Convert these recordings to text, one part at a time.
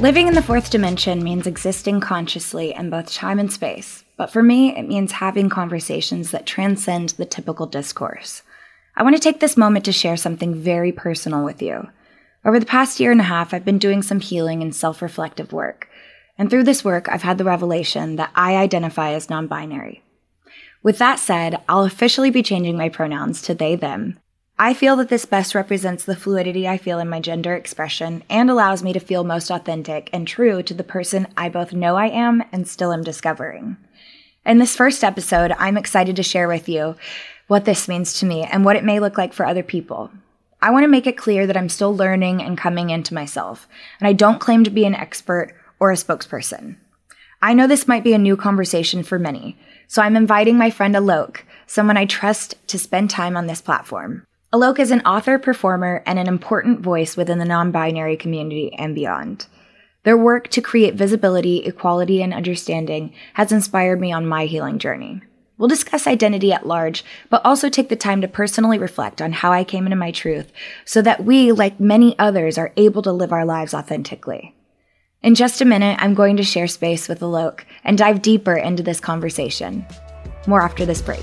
Living in the fourth dimension means existing consciously in both time and space, but for me, it means having conversations that transcend the typical discourse. I want to take this moment to share something very personal with you. Over the past year and a half, I've been doing some healing and self reflective work. And through this work, I've had the revelation that I identify as non binary. With that said, I'll officially be changing my pronouns to they, them, I feel that this best represents the fluidity I feel in my gender expression and allows me to feel most authentic and true to the person I both know I am and still am discovering. In this first episode, I'm excited to share with you what this means to me and what it may look like for other people. I want to make it clear that I'm still learning and coming into myself, and I don't claim to be an expert or a spokesperson. I know this might be a new conversation for many, so I'm inviting my friend Alok, someone I trust, to spend time on this platform. Alok is an author, performer, and an important voice within the non binary community and beyond. Their work to create visibility, equality, and understanding has inspired me on my healing journey. We'll discuss identity at large, but also take the time to personally reflect on how I came into my truth so that we, like many others, are able to live our lives authentically. In just a minute, I'm going to share space with Alok and dive deeper into this conversation. More after this break.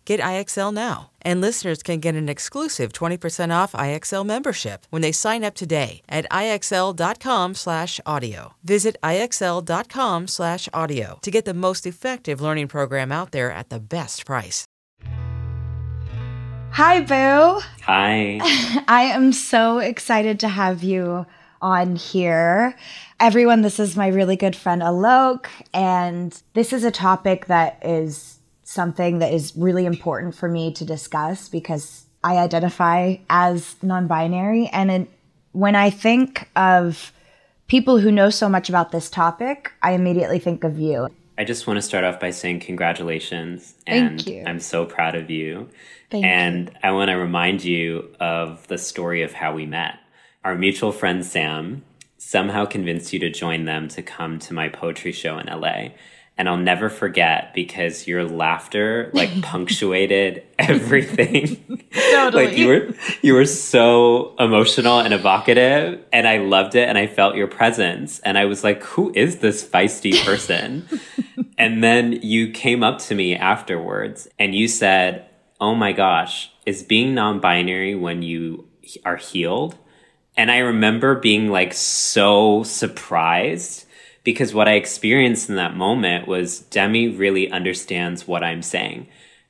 Get IXL now. And listeners can get an exclusive 20% off IXL membership when they sign up today at IXL.com/audio. Visit IXL.com/audio to get the most effective learning program out there at the best price. Hi, Boo. Hi. I am so excited to have you on here. Everyone, this is my really good friend Alok, and this is a topic that is something that is really important for me to discuss because I identify as non binary. And it, when I think of people who know so much about this topic, I immediately think of you. I just want to start off by saying congratulations. And Thank you. I'm so proud of you. Thank and you. I want to remind you of the story of how we met. Our mutual friend Sam somehow convinced you to join them to come to my poetry show in LA. And I'll never forget because your laughter like punctuated everything. Totally. like you were you were so emotional and evocative and I loved it and I felt your presence and I was like who is this feisty person? and then you came up to me afterwards and you said, "Oh my gosh, is being non-binary when you are healed?" And I remember being like so surprised because what I experienced in that moment was Demi really understands what I'm saying.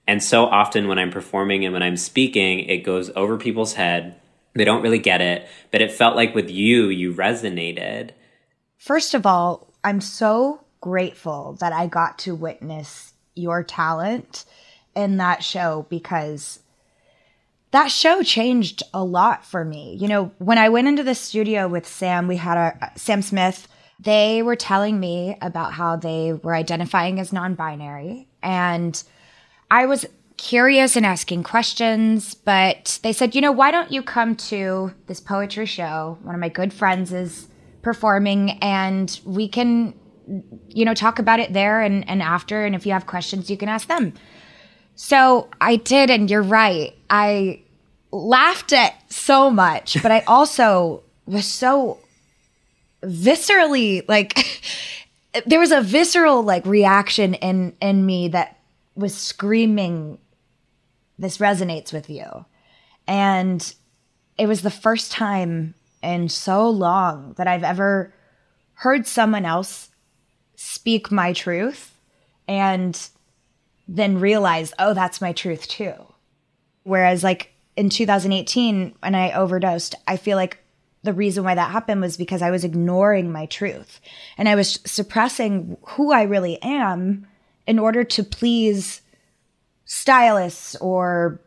And so often when I'm performing and when I'm speaking, it goes over people's head. They don't really get it, but it felt like with you, you resonated. First of all, I'm so grateful that I got to witness your talent in that show because that show changed a lot for me. You know, when I went into the studio with Sam, we had a Sam Smith. They were telling me about how they were identifying as non-binary and I was curious and asking questions, but they said, "You know, why don't you come to this poetry show? One of my good friends is performing and we can you know, talk about it there and, and after. And if you have questions, you can ask them. So I did, and you're right. I laughed at so much, but I also was so viscerally like there was a visceral like reaction in in me that was screaming this resonates with you and it was the first time in so long that i've ever heard someone else speak my truth and then realize, oh, that's my truth too. Whereas, like in 2018, when I overdosed, I feel like the reason why that happened was because I was ignoring my truth and I was suppressing who I really am in order to please stylists or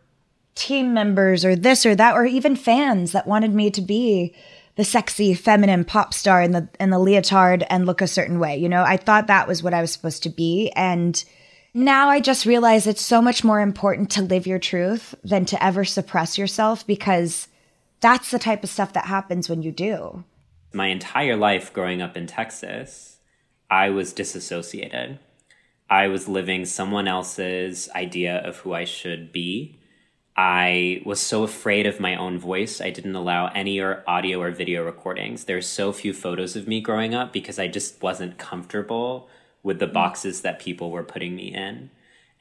team members or this or that, or even fans that wanted me to be the sexy feminine pop star in the in the leotard and look a certain way. You know, I thought that was what I was supposed to be and now I just realize it's so much more important to live your truth than to ever suppress yourself because that's the type of stuff that happens when you do. My entire life growing up in Texas, I was disassociated. I was living someone else's idea of who I should be I was so afraid of my own voice, I didn't allow any or audio or video recordings. There's so few photos of me growing up because I just wasn't comfortable with the boxes that people were putting me in.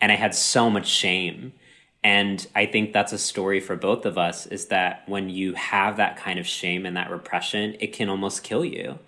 And I had so much shame. And I think that's a story for both of us is that when you have that kind of shame and that repression, it can almost kill you.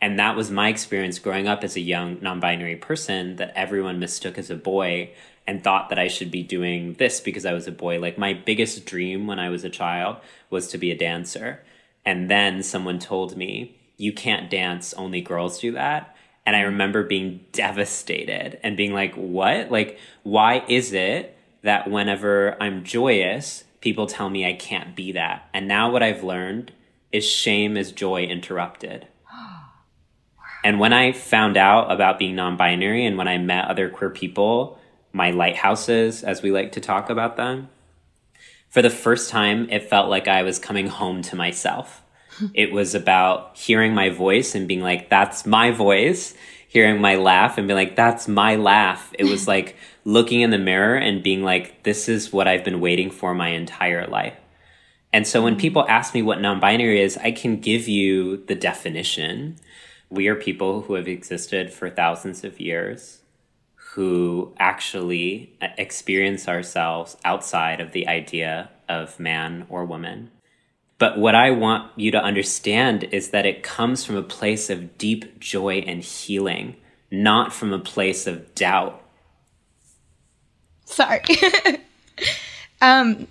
And that was my experience growing up as a young non binary person that everyone mistook as a boy and thought that I should be doing this because I was a boy. Like my biggest dream when I was a child was to be a dancer. And then someone told me, you can't dance, only girls do that. And I remember being devastated and being like, what? Like, why is it that whenever I'm joyous, people tell me I can't be that? And now what I've learned is shame is joy interrupted. And when I found out about being non binary and when I met other queer people, my lighthouses, as we like to talk about them. For the first time, it felt like I was coming home to myself. it was about hearing my voice and being like, that's my voice, hearing my laugh and being like, that's my laugh. It was like looking in the mirror and being like, this is what I've been waiting for my entire life. And so when mm. people ask me what non binary is, I can give you the definition. We are people who have existed for thousands of years who actually uh, experience ourselves outside of the idea of man or woman. But what I want you to understand is that it comes from a place of deep joy and healing, not from a place of doubt. Sorry. um,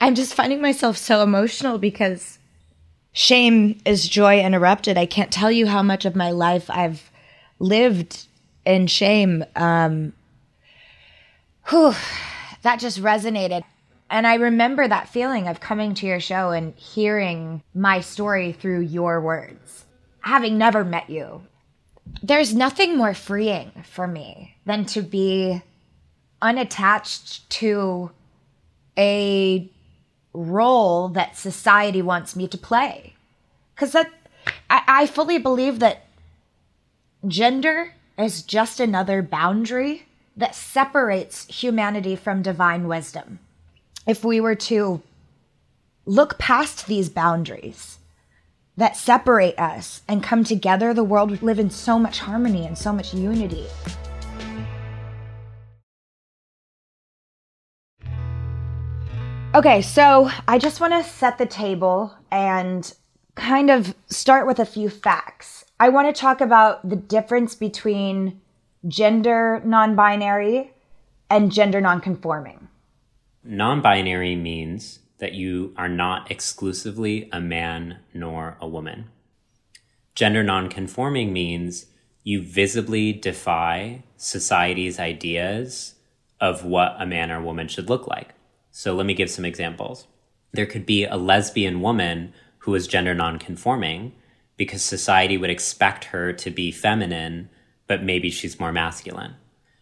I'm just finding myself so emotional because shame is joy interrupted. I can't tell you how much of my life I've lived in shame, um, whew, that just resonated. And I remember that feeling of coming to your show and hearing my story through your words, having never met you. There's nothing more freeing for me than to be unattached to a role that society wants me to play. Because that, I, I fully believe that gender is just another boundary that separates humanity from divine wisdom. If we were to look past these boundaries that separate us and come together, the world would live in so much harmony and so much unity. Okay, so I just want to set the table and kind of start with a few facts. I want to talk about the difference between gender non binary and gender non conforming. Non binary means that you are not exclusively a man nor a woman. Gender non conforming means you visibly defy society's ideas of what a man or woman should look like. So let me give some examples. There could be a lesbian woman who is gender nonconforming because society would expect her to be feminine, but maybe she's more masculine.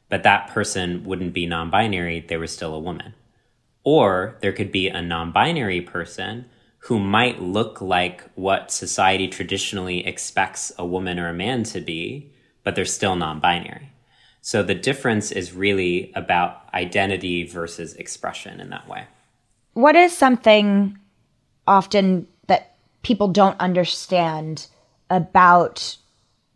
But that person wouldn't be non binary, they were still a woman. Or there could be a non binary person who might look like what society traditionally expects a woman or a man to be, but they're still non binary. So the difference is really about identity versus expression in that way. What is something often that people don't understand about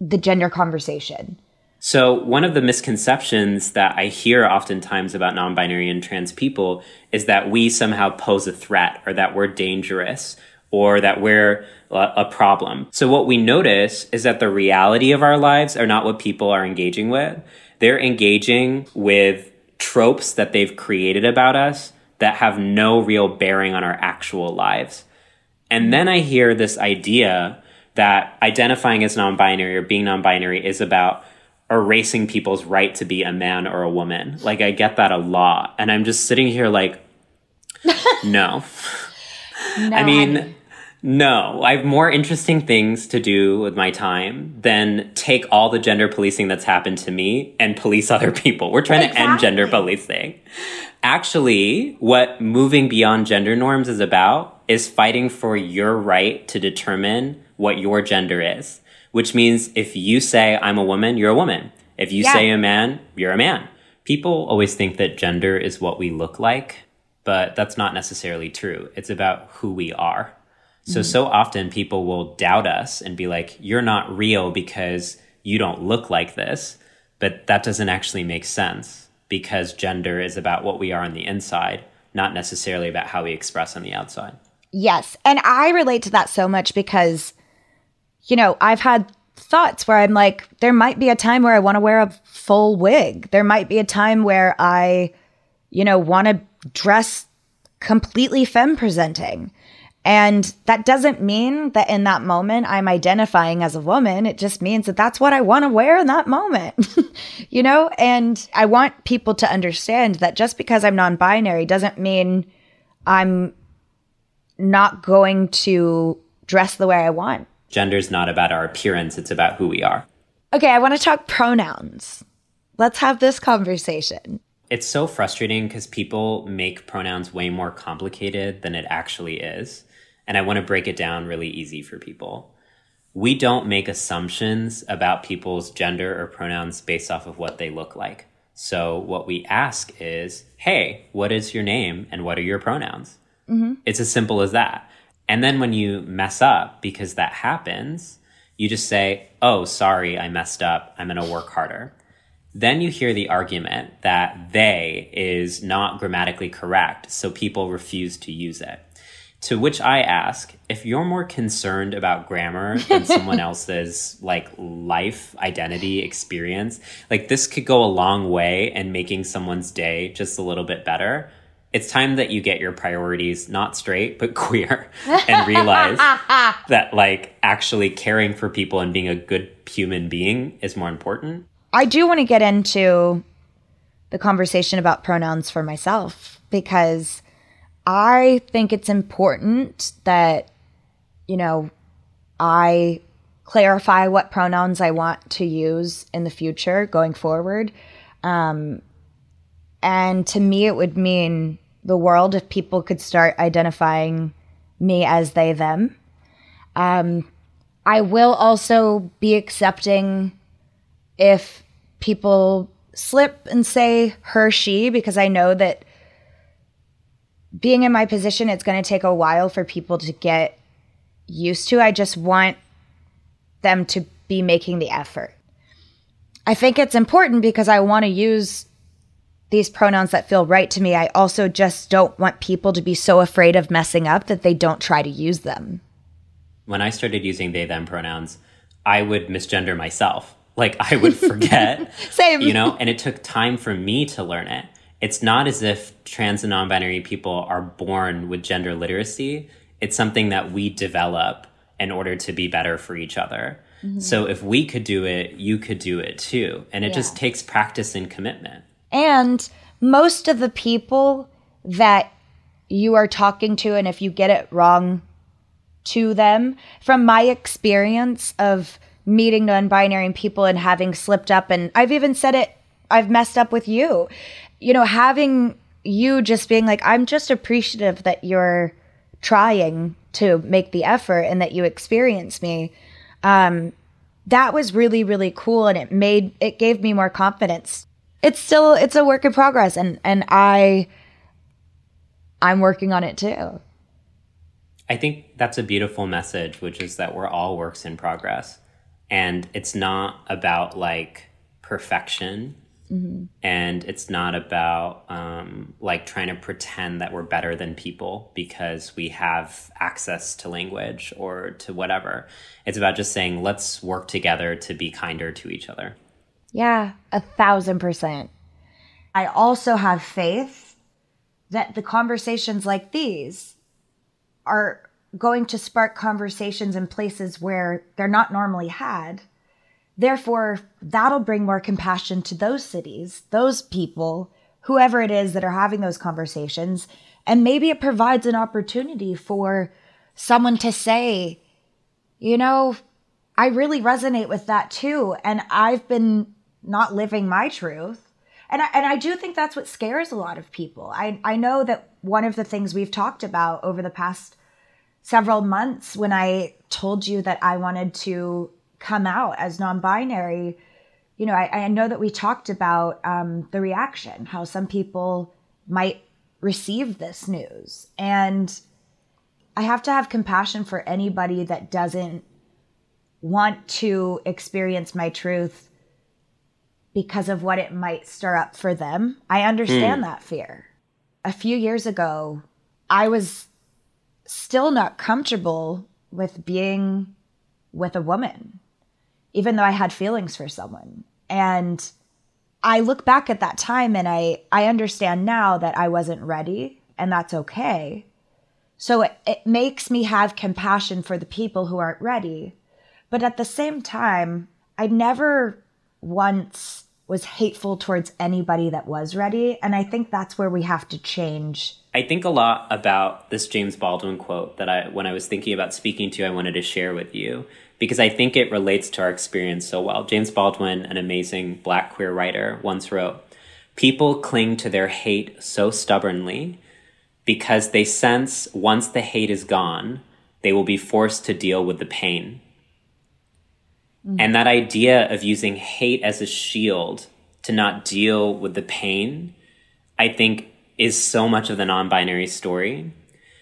the gender conversation? So, one of the misconceptions that I hear oftentimes about non binary and trans people is that we somehow pose a threat or that we're dangerous or that we're a problem. So, what we notice is that the reality of our lives are not what people are engaging with. They're engaging with tropes that they've created about us that have no real bearing on our actual lives. And then I hear this idea that identifying as non binary or being non binary is about erasing people's right to be a man or a woman. Like, I get that a lot. And I'm just sitting here like, no. no. I mean, no, I have more interesting things to do with my time than take all the gender policing that's happened to me and police other people. We're trying exactly. to end gender policing. Actually, what moving beyond gender norms is about is fighting for your right to determine what your gender is, which means if you say I'm a woman, you're a woman. If you yeah. say a man, you're a man. People always think that gender is what we look like, but that's not necessarily true. It's about who we are. So, mm-hmm. so often people will doubt us and be like, you're not real because you don't look like this. But that doesn't actually make sense because gender is about what we are on the inside, not necessarily about how we express on the outside. Yes. And I relate to that so much because, you know, I've had thoughts where I'm like, there might be a time where I want to wear a full wig. There might be a time where I, you know, want to dress completely femme presenting. And that doesn't mean that in that moment I'm identifying as a woman. It just means that that's what I want to wear in that moment, you know? And I want people to understand that just because I'm non binary doesn't mean I'm not going to dress the way I want. Gender's not about our appearance, it's about who we are. Okay, I want to talk pronouns. Let's have this conversation. It's so frustrating because people make pronouns way more complicated than it actually is and I want to break it down really easy for people. We don't make assumptions about people's gender or pronouns based off of what they look like. So, what we ask is, hey, what is your name and what are your pronouns? Mm-hmm. It's as simple as that. And then when you mess up, because that happens, you just say, oh, sorry, I messed up. I'm going to work harder. Then you hear the argument that they is not grammatically correct, so people refuse to use it. To which I ask, if you're more concerned about grammar than someone else's like life, identity, experience, like this could go a long way in making someone's day just a little bit better. It's time that you get your priorities not straight, but queer and realize that like actually caring for people and being a good human being is more important. I do want to get into the conversation about pronouns for myself because I think it's important that, you know, I clarify what pronouns I want to use in the future going forward. Um, and to me, it would mean the world if people could start identifying me as they, them. Um, I will also be accepting if people slip and say her, she, because I know that being in my position, it's going to take a while for people to get used to. I just want them to be making the effort. I think it's important because I want to use these pronouns that feel right to me. I also just don't want people to be so afraid of messing up that they don't try to use them. When I started using they them pronouns, I would misgender myself. Like I would forget. Same. You know, and it took time for me to learn it it's not as if trans and non binary people are born with gender literacy. It's something that we develop in order to be better for each other. Mm-hmm. So if we could do it, you could do it too. And it yeah. just takes practice and commitment. And most of the people that you are talking to, and if you get it wrong to them, from my experience of meeting non binary people and having slipped up, and I've even said it, I've messed up with you, you know, having you just being like, I'm just appreciative that you're trying to make the effort and that you experience me. Um, that was really, really cool. And it made, it gave me more confidence. It's still, it's a work in progress. And, and I, I'm working on it too. I think that's a beautiful message, which is that we're all works in progress. And it's not about like perfection Mm-hmm. And it's not about um, like trying to pretend that we're better than people because we have access to language or to whatever. It's about just saying, let's work together to be kinder to each other. Yeah, a thousand percent. I also have faith that the conversations like these are going to spark conversations in places where they're not normally had Therefore, that'll bring more compassion to those cities, those people, whoever it is that are having those conversations. And maybe it provides an opportunity for someone to say, you know, I really resonate with that too. And I've been not living my truth. And I, and I do think that's what scares a lot of people. I, I know that one of the things we've talked about over the past several months when I told you that I wanted to come out as non-binary you know i, I know that we talked about um, the reaction how some people might receive this news and i have to have compassion for anybody that doesn't want to experience my truth because of what it might stir up for them i understand mm. that fear a few years ago i was still not comfortable with being with a woman even though I had feelings for someone. And I look back at that time and I, I understand now that I wasn't ready and that's okay. So it, it makes me have compassion for the people who aren't ready. But at the same time, I never once was hateful towards anybody that was ready. And I think that's where we have to change. I think a lot about this James Baldwin quote that I, when I was thinking about speaking to, I wanted to share with you because I think it relates to our experience so well. James Baldwin, an amazing black queer writer, once wrote People cling to their hate so stubbornly because they sense once the hate is gone, they will be forced to deal with the pain. Mm-hmm. And that idea of using hate as a shield to not deal with the pain, I think, is so much of the non binary story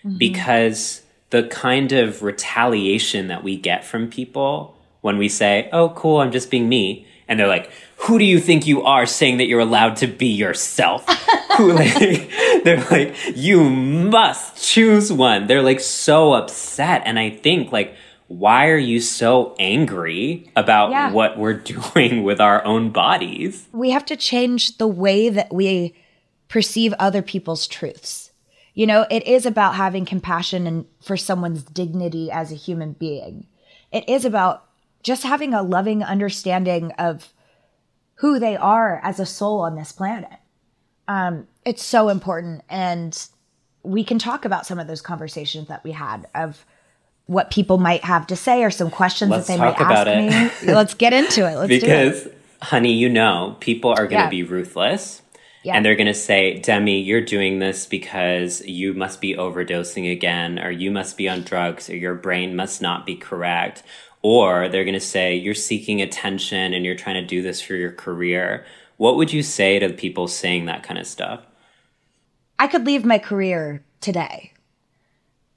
mm-hmm. because the kind of retaliation that we get from people when we say, oh, cool, I'm just being me. And they're like, who do you think you are saying that you're allowed to be yourself? who like, they're like, you must choose one. They're like so upset. And I think like, why are you so angry about yeah. what we're doing with our own bodies? We have to change the way that we perceive other people's truths. You know, it is about having compassion and for someone's dignity as a human being. It is about just having a loving understanding of who they are as a soul on this planet. Um, it's so important. And we can talk about some of those conversations that we had of what people might have to say or some questions Let's that they might ask me. Let's get into it. Let's get into it. because, honey, you know, people are going to yeah. be ruthless yeah. And they're going to say, Demi, you're doing this because you must be overdosing again, or you must be on drugs, or your brain must not be correct. Or they're going to say, you're seeking attention and you're trying to do this for your career. What would you say to people saying that kind of stuff? I could leave my career today.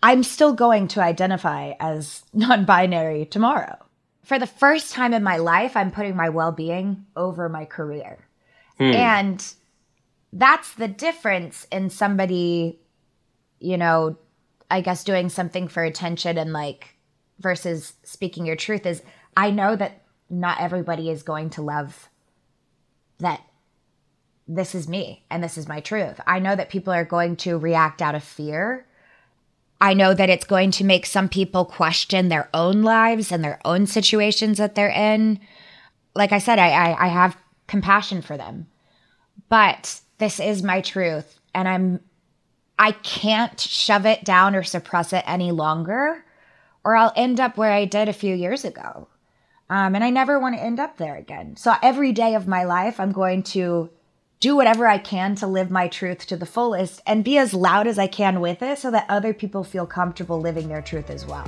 I'm still going to identify as non binary tomorrow. For the first time in my life, I'm putting my well being over my career. Hmm. And that's the difference in somebody, you know, I guess doing something for attention and like versus speaking your truth is I know that not everybody is going to love that this is me and this is my truth. I know that people are going to react out of fear. I know that it's going to make some people question their own lives and their own situations that they're in. Like I said, I, I, I have compassion for them. But this is my truth. And I'm I can't shove it down or suppress it any longer, or I'll end up where I did a few years ago. Um, and I never want to end up there again. So every day of my life, I'm going to do whatever I can to live my truth to the fullest and be as loud as I can with it so that other people feel comfortable living their truth as well.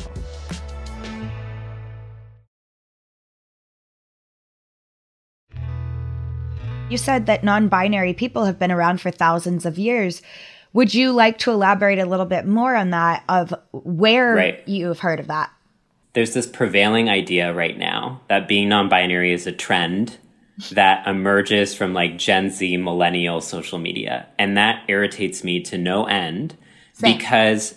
You said that non binary people have been around for thousands of years. Would you like to elaborate a little bit more on that of where right. you've heard of that? There's this prevailing idea right now that being non binary is a trend that emerges from like Gen Z millennial social media. And that irritates me to no end Same. because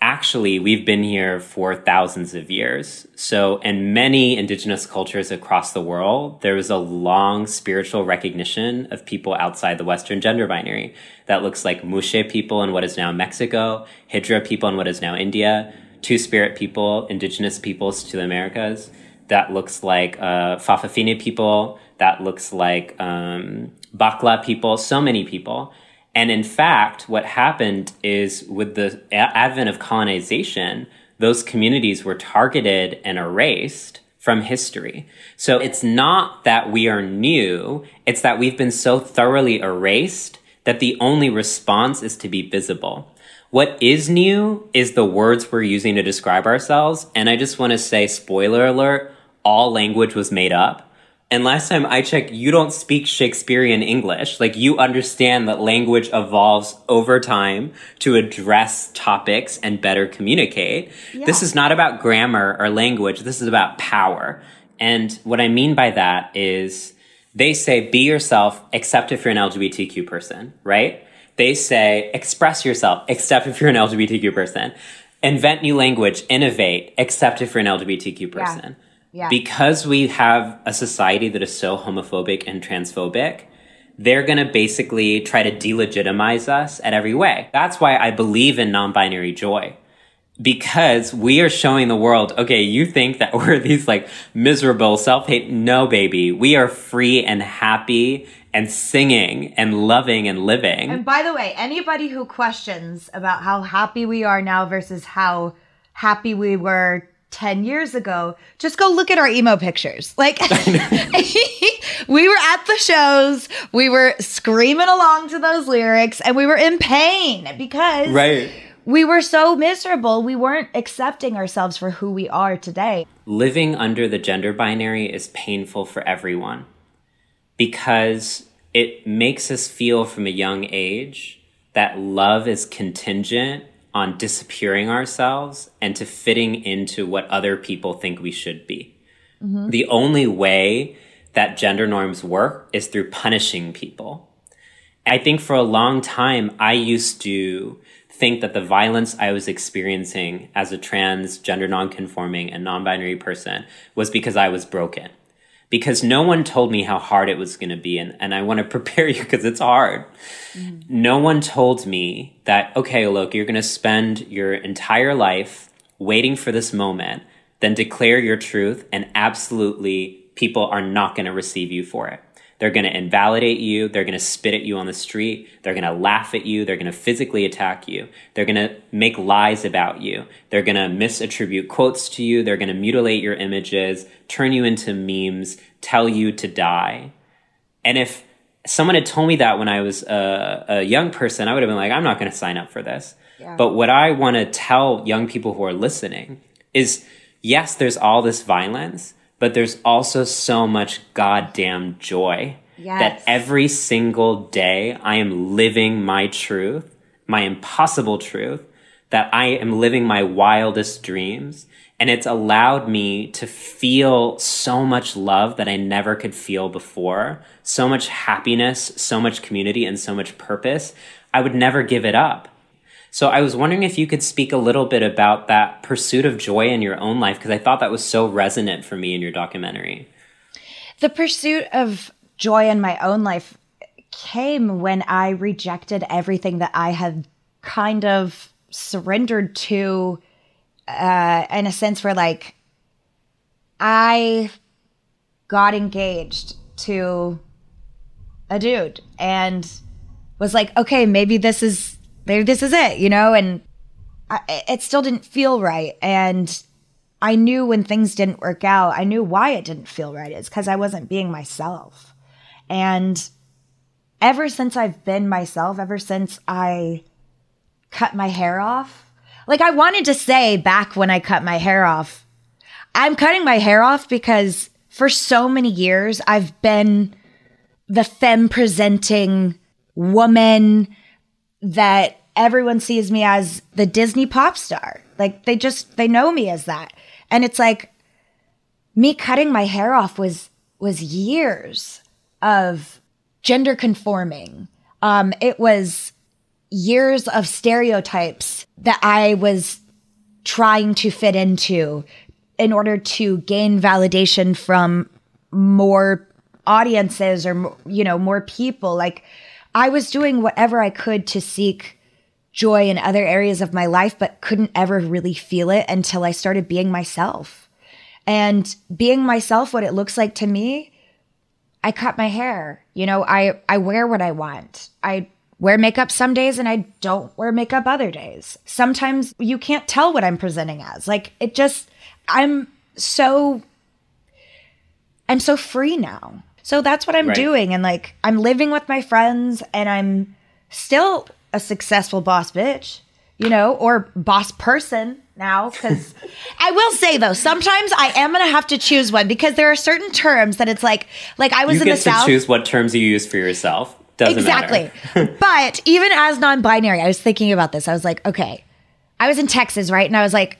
actually we've been here for thousands of years. So in many indigenous cultures across the world, there was a long spiritual recognition of people outside the Western gender binary that looks like Muxe people in what is now Mexico, Hijra people in what is now India, Two Spirit people, indigenous peoples to the Americas. That looks like uh, Fa'afafine people. That looks like um, Bakla people. So many people. And in fact, what happened is with the advent of colonization, those communities were targeted and erased from history. So it's not that we are new, it's that we've been so thoroughly erased that the only response is to be visible. What is new is the words we're using to describe ourselves. And I just want to say, spoiler alert, all language was made up. And last time I checked, you don't speak Shakespearean English. Like you understand that language evolves over time to address topics and better communicate. Yeah. This is not about grammar or language. This is about power. And what I mean by that is they say be yourself except if you're an LGBTQ person, right? They say express yourself except if you're an LGBTQ person. Invent new language, innovate except if you're an LGBTQ person. Yeah yeah. Because we have a society that is so homophobic and transphobic, they're going to basically try to delegitimize us at every way. That's why I believe in non-binary joy. Because we are showing the world, okay, you think that we're these like miserable self-hate. No, baby. We are free and happy and singing and loving and living. And by the way, anybody who questions about how happy we are now versus how happy we were 10 years ago, just go look at our emo pictures. Like, we were at the shows, we were screaming along to those lyrics, and we were in pain because right. we were so miserable. We weren't accepting ourselves for who we are today. Living under the gender binary is painful for everyone because it makes us feel from a young age that love is contingent on disappearing ourselves and to fitting into what other people think we should be. Mm-hmm. The only way that gender norms work is through punishing people. I think for a long time, I used to think that the violence I was experiencing as a trans, gender nonconforming, and non binary person was because I was broken because no one told me how hard it was going to be. And, and I want to prepare you because it's hard. Mm-hmm. No one told me that, okay, look, you're going to spend your entire life waiting for this moment, then declare your truth, and absolutely people are not going to receive you for it. They're going to invalidate you. They're going to spit at you on the street. They're going to laugh at you. They're going to physically attack you. They're going to make lies about you. They're going to misattribute quotes to you. They're going to mutilate your images, turn you into memes, tell you to die. And if someone had told me that when I was a, a young person, I would have been like, I'm not going to sign up for this. Yeah. But what I want to tell young people who are listening is yes, there's all this violence, but there's also so much goddamn joy yes. that every single day I am living my truth, my impossible truth, that I am living my wildest dreams. And it's allowed me to feel so much love that I never could feel before, so much happiness, so much community, and so much purpose. I would never give it up. So I was wondering if you could speak a little bit about that pursuit of joy in your own life, because I thought that was so resonant for me in your documentary. The pursuit of joy in my own life came when I rejected everything that I had kind of surrendered to uh in a sense where like I got engaged to a dude and was like, okay, maybe this is this is it, you know, and I, it still didn't feel right and I knew when things didn't work out, I knew why it didn't feel right. It's cuz I wasn't being myself. And ever since I've been myself, ever since I cut my hair off, like I wanted to say back when I cut my hair off, I'm cutting my hair off because for so many years I've been the femme presenting woman that everyone sees me as the Disney pop star. Like they just they know me as that. And it's like me cutting my hair off was was years of gender conforming. Um it was years of stereotypes that I was trying to fit into in order to gain validation from more audiences or you know more people like i was doing whatever i could to seek joy in other areas of my life but couldn't ever really feel it until i started being myself and being myself what it looks like to me i cut my hair you know i i wear what i want i wear makeup some days and I don't wear makeup other days. Sometimes you can't tell what I'm presenting as. Like it just I'm so I'm so free now. So that's what I'm right. doing and like I'm living with my friends and I'm still a successful boss bitch, you know, or boss person now cuz I will say though, sometimes I am going to have to choose one because there are certain terms that it's like like I was you in the south. Choose what terms you use for yourself. Doesn't exactly. but even as non-binary, I was thinking about this. I was like, okay, I was in Texas, right? And I was like,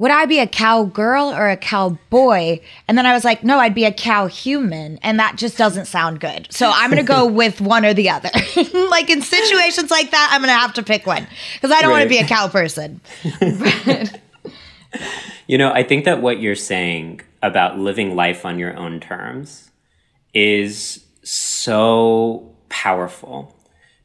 would I be a cowgirl or a cowboy? And then I was like, no, I'd be a cow human. And that just doesn't sound good. So I'm going to go with one or the other. like in situations like that, I'm going to have to pick one because I don't right. want to be a cow person. you know, I think that what you're saying about living life on your own terms is so powerful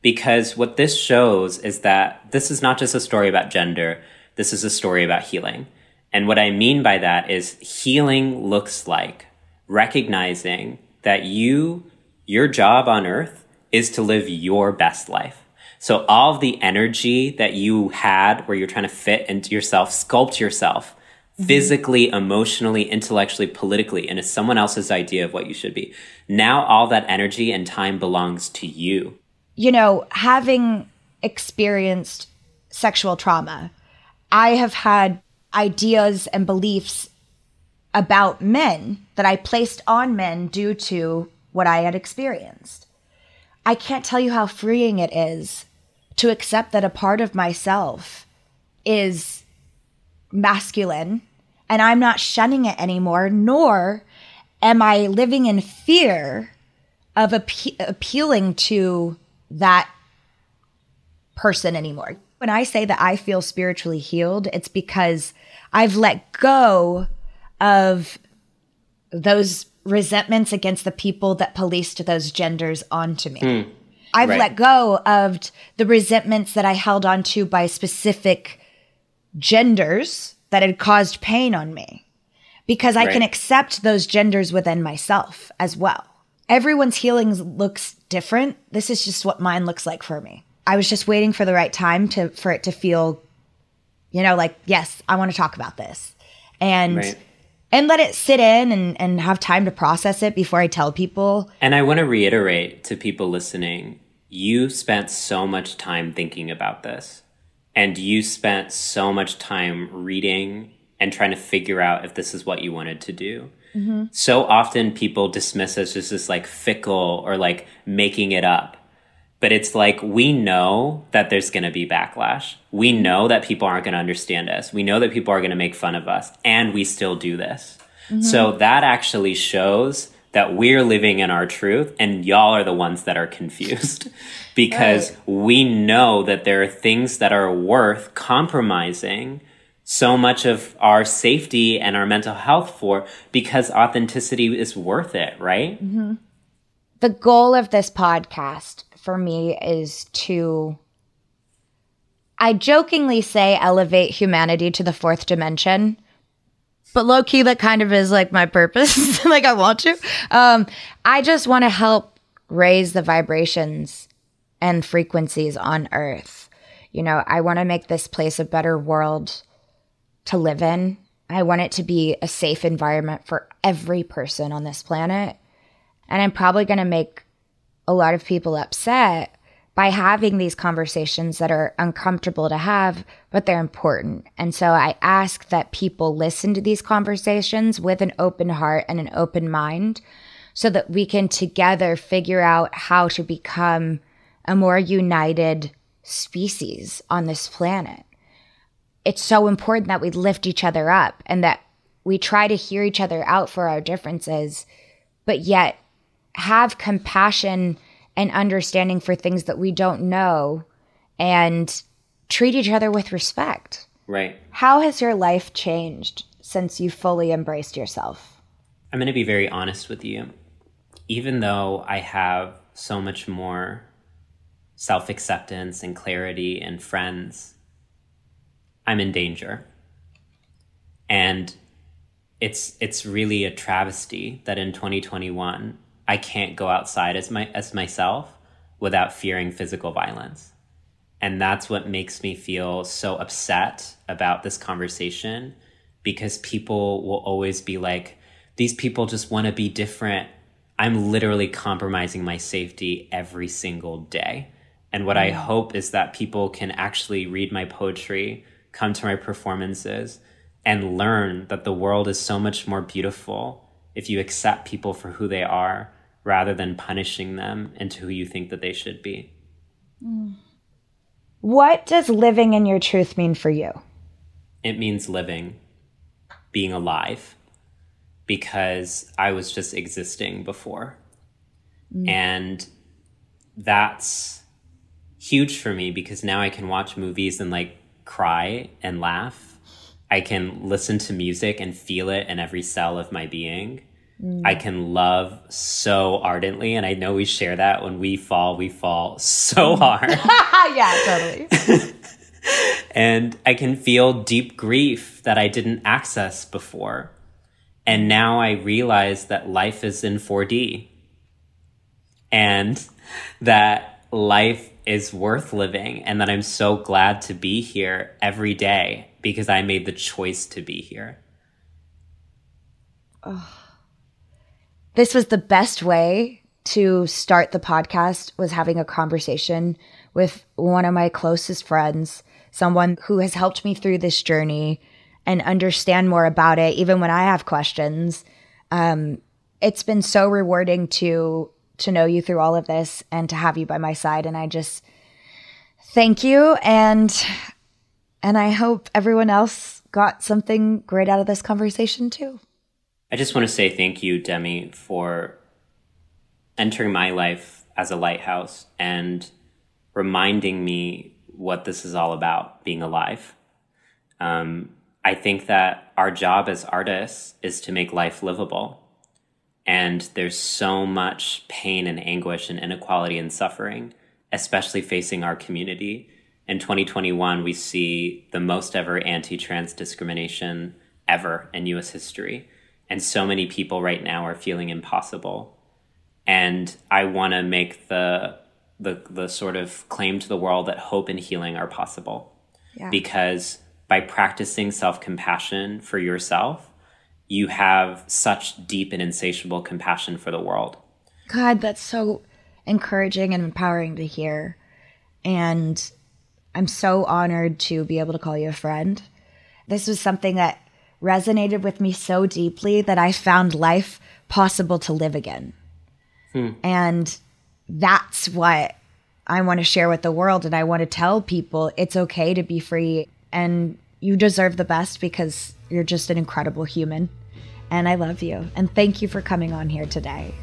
because what this shows is that this is not just a story about gender, this is a story about healing. And what I mean by that is healing looks like recognizing that you, your job on earth is to live your best life. So all of the energy that you had where you're trying to fit into yourself, sculpt yourself mm-hmm. physically, emotionally, intellectually, politically into someone else's idea of what you should be. Now all that energy and time belongs to you. You know, having experienced sexual trauma, I have had ideas and beliefs about men that I placed on men due to what I had experienced. I can't tell you how freeing it is to accept that a part of myself is masculine and I'm not shunning it anymore, nor am I living in fear of appe- appealing to that person anymore. When I say that I feel spiritually healed, it's because I've let go of those resentments against the people that policed those genders onto me. Mm, I've right. let go of the resentments that I held onto by specific genders that had caused pain on me because I right. can accept those genders within myself as well. Everyone's healing looks different. This is just what mine looks like for me. I was just waiting for the right time to for it to feel you know like yes, I want to talk about this. And right. and let it sit in and and have time to process it before I tell people. And I want to reiterate to people listening, you spent so much time thinking about this and you spent so much time reading and trying to figure out if this is what you wanted to do. Mm-hmm. So often people dismiss us as just like fickle or like making it up. But it's like we know that there's going to be backlash. We know that people aren't going to understand us. We know that people are going to make fun of us, and we still do this. Mm-hmm. So that actually shows that we're living in our truth and y'all are the ones that are confused because right. we know that there are things that are worth compromising so much of our safety and our mental health for because authenticity is worth it, right? Mm-hmm. The goal of this podcast for me is to I jokingly say elevate humanity to the fourth dimension, but low key, that kind of is like my purpose. like I want to. Um, I just want to help raise the vibrations and frequencies on Earth. You know, I want to make this place a better world to live in. I want it to be a safe environment for every person on this planet. And I'm probably going to make a lot of people upset by having these conversations that are uncomfortable to have, but they're important. And so I ask that people listen to these conversations with an open heart and an open mind so that we can together figure out how to become a more united species on this planet. It's so important that we lift each other up and that we try to hear each other out for our differences, but yet have compassion and understanding for things that we don't know and treat each other with respect. Right. How has your life changed since you fully embraced yourself? I'm going to be very honest with you. Even though I have so much more self acceptance and clarity and friends, I'm in danger. And it's it's really a travesty that in 2021 I can't go outside as my as myself without fearing physical violence. And that's what makes me feel so upset about this conversation because people will always be like these people just want to be different. I'm literally compromising my safety every single day. And what I mm. hope is that people can actually read my poetry, come to my performances, and learn that the world is so much more beautiful if you accept people for who they are rather than punishing them into who you think that they should be. What does living in your truth mean for you? It means living, being alive, because I was just existing before. Mm. And that's huge for me because now I can watch movies and like cry and laugh. I can listen to music and feel it in every cell of my being. Mm. I can love so ardently. And I know we share that when we fall, we fall so hard. yeah, totally. and I can feel deep grief that I didn't access before. And now I realize that life is in 4D and that life is worth living and that I'm so glad to be here every day because I made the choice to be here. Oh this was the best way to start the podcast was having a conversation with one of my closest friends, someone who has helped me through this journey and understand more about it, even when I have questions. Um, it's been so rewarding to to know you through all of this and to have you by my side. And I just thank you and and I hope everyone else got something great out of this conversation too. I just want to say thank you, Demi, for entering my life as a lighthouse and reminding me what this is all about being alive. Um, I think that our job as artists is to make life livable. And there's so much pain and anguish and inequality and suffering, especially facing our community. In 2021, we see the most ever anti trans discrimination ever in US history and so many people right now are feeling impossible. And i want to make the the the sort of claim to the world that hope and healing are possible. Yeah. because by practicing self-compassion for yourself you have such deep and insatiable compassion for the world. God that's so encouraging and empowering to hear. And i'm so honored to be able to call you a friend. This was something that resonated with me so deeply that I found life possible to live again. Hmm. And that's what I want to share with the world. And I want to tell people it's okay to be free and you deserve the best because you're just an incredible human. And I love you. And thank you for coming on here today.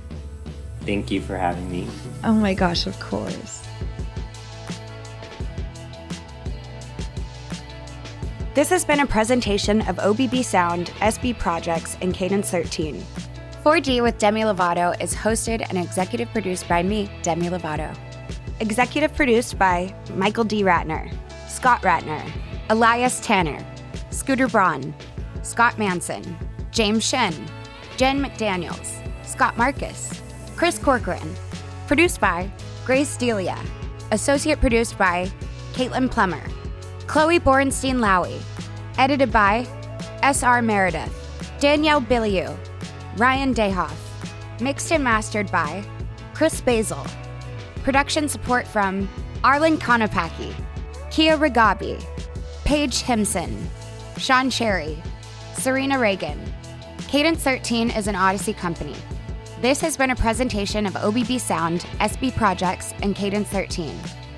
Thank you for having me. Oh my gosh, of course. This has been a presentation of OBB Sound, SB Projects, and Cadence 13. 4D with Demi Lovato is hosted and executive produced by me, Demi Lovato. Executive produced by Michael D. Ratner. Scott Ratner, Elias Tanner, Scooter Braun, Scott Manson, James Shen, Jen McDaniels, Scott Marcus, Chris Corcoran. Produced by Grace Delia. Associate produced by Caitlin Plummer. Chloe Borenstein Lowy. Edited by S.R. Meredith. Danielle Billiou. Ryan Dayhoff. Mixed and mastered by Chris Basil. Production support from Arlen Konopaki, Kia Regabi, Paige Himson, Sean Cherry, Serena Reagan. Cadence 13 is an Audacy company. This has been a presentation of OBB Sound, SB Projects, and Cadence 13.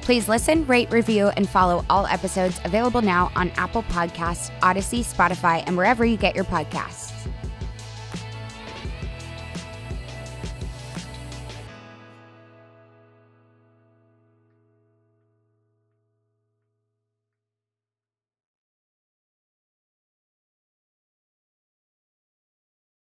Please listen, rate, review, and follow all episodes available now on Apple Podcasts, Audacy, Spotify, and wherever you get your podcasts.